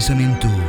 pensamiento.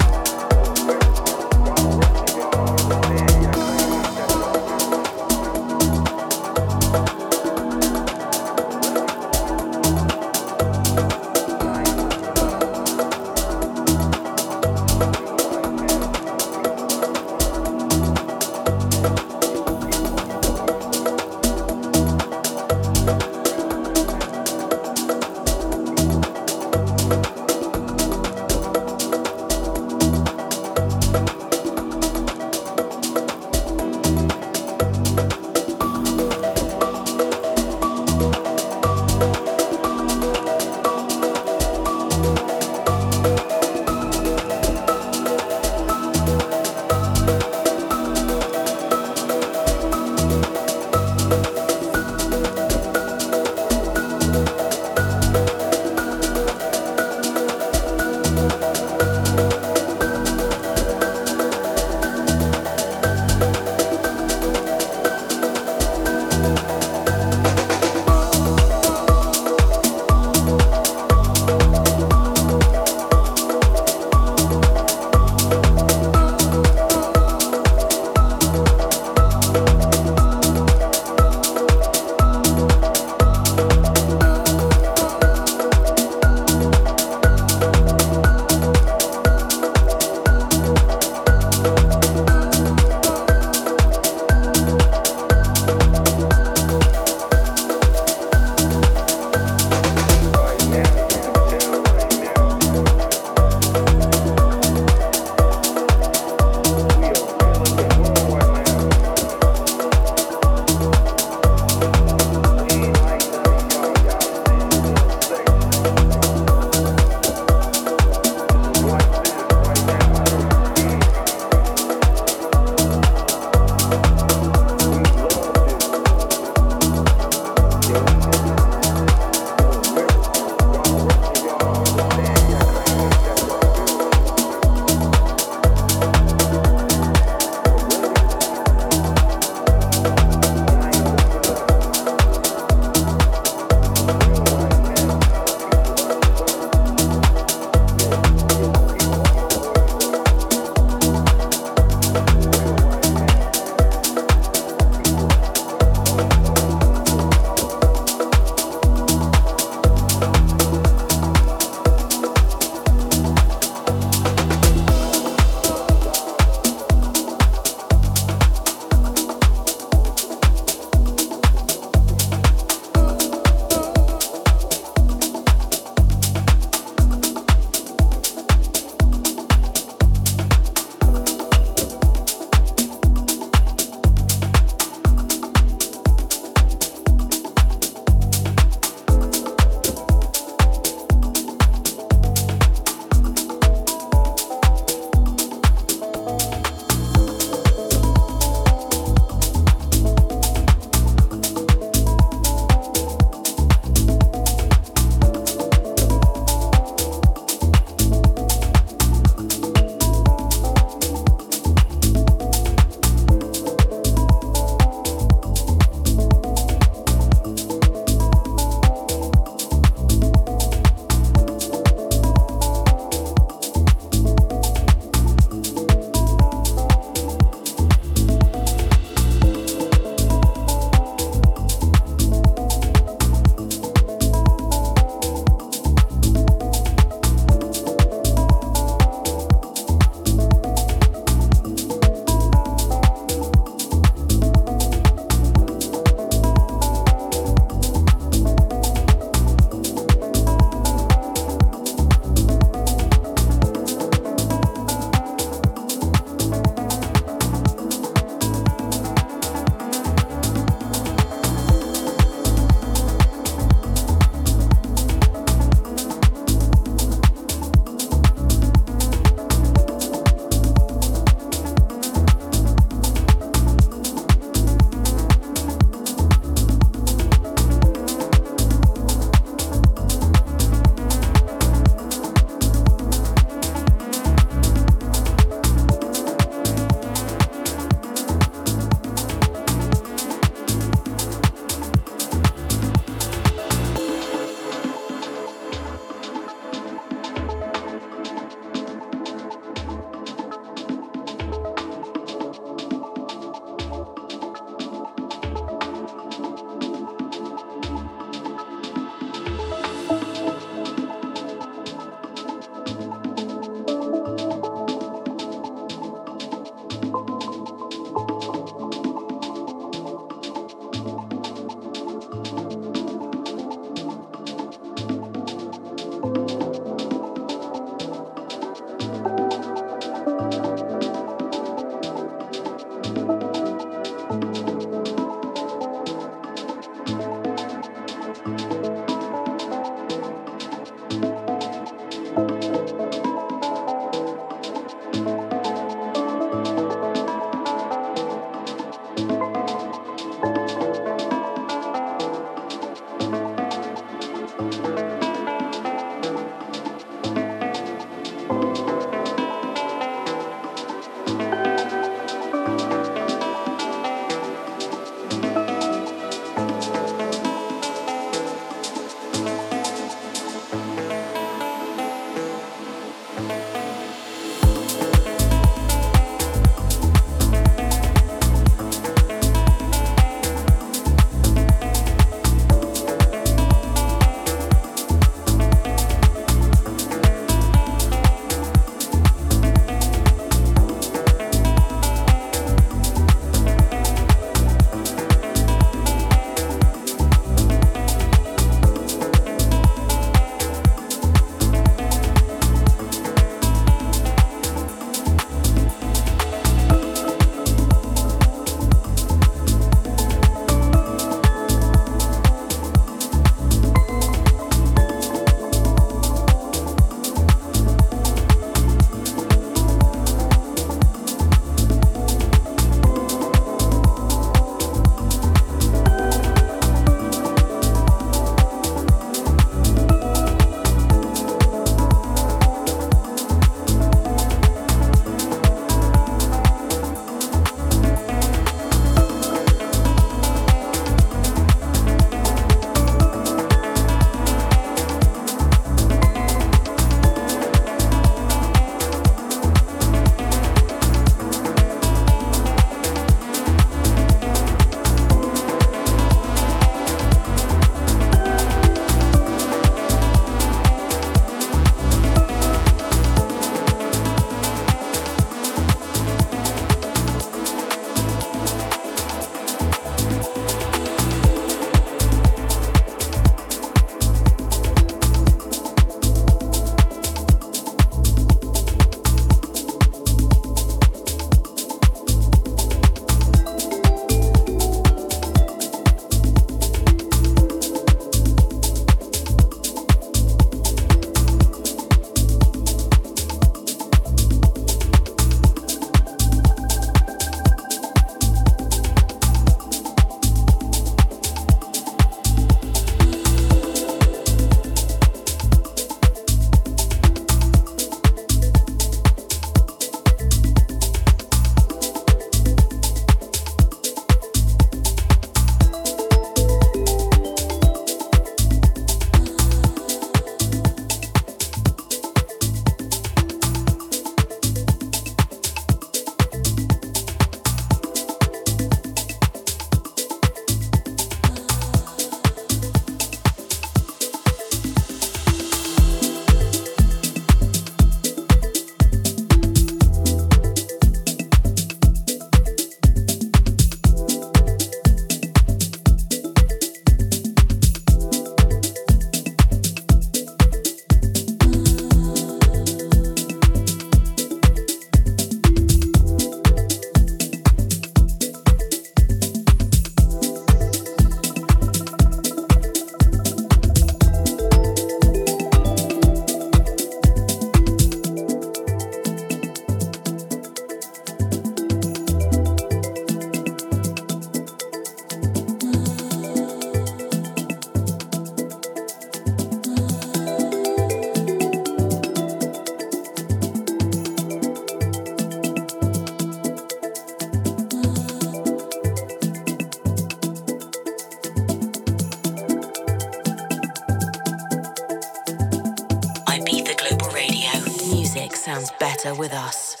Sounds better with us.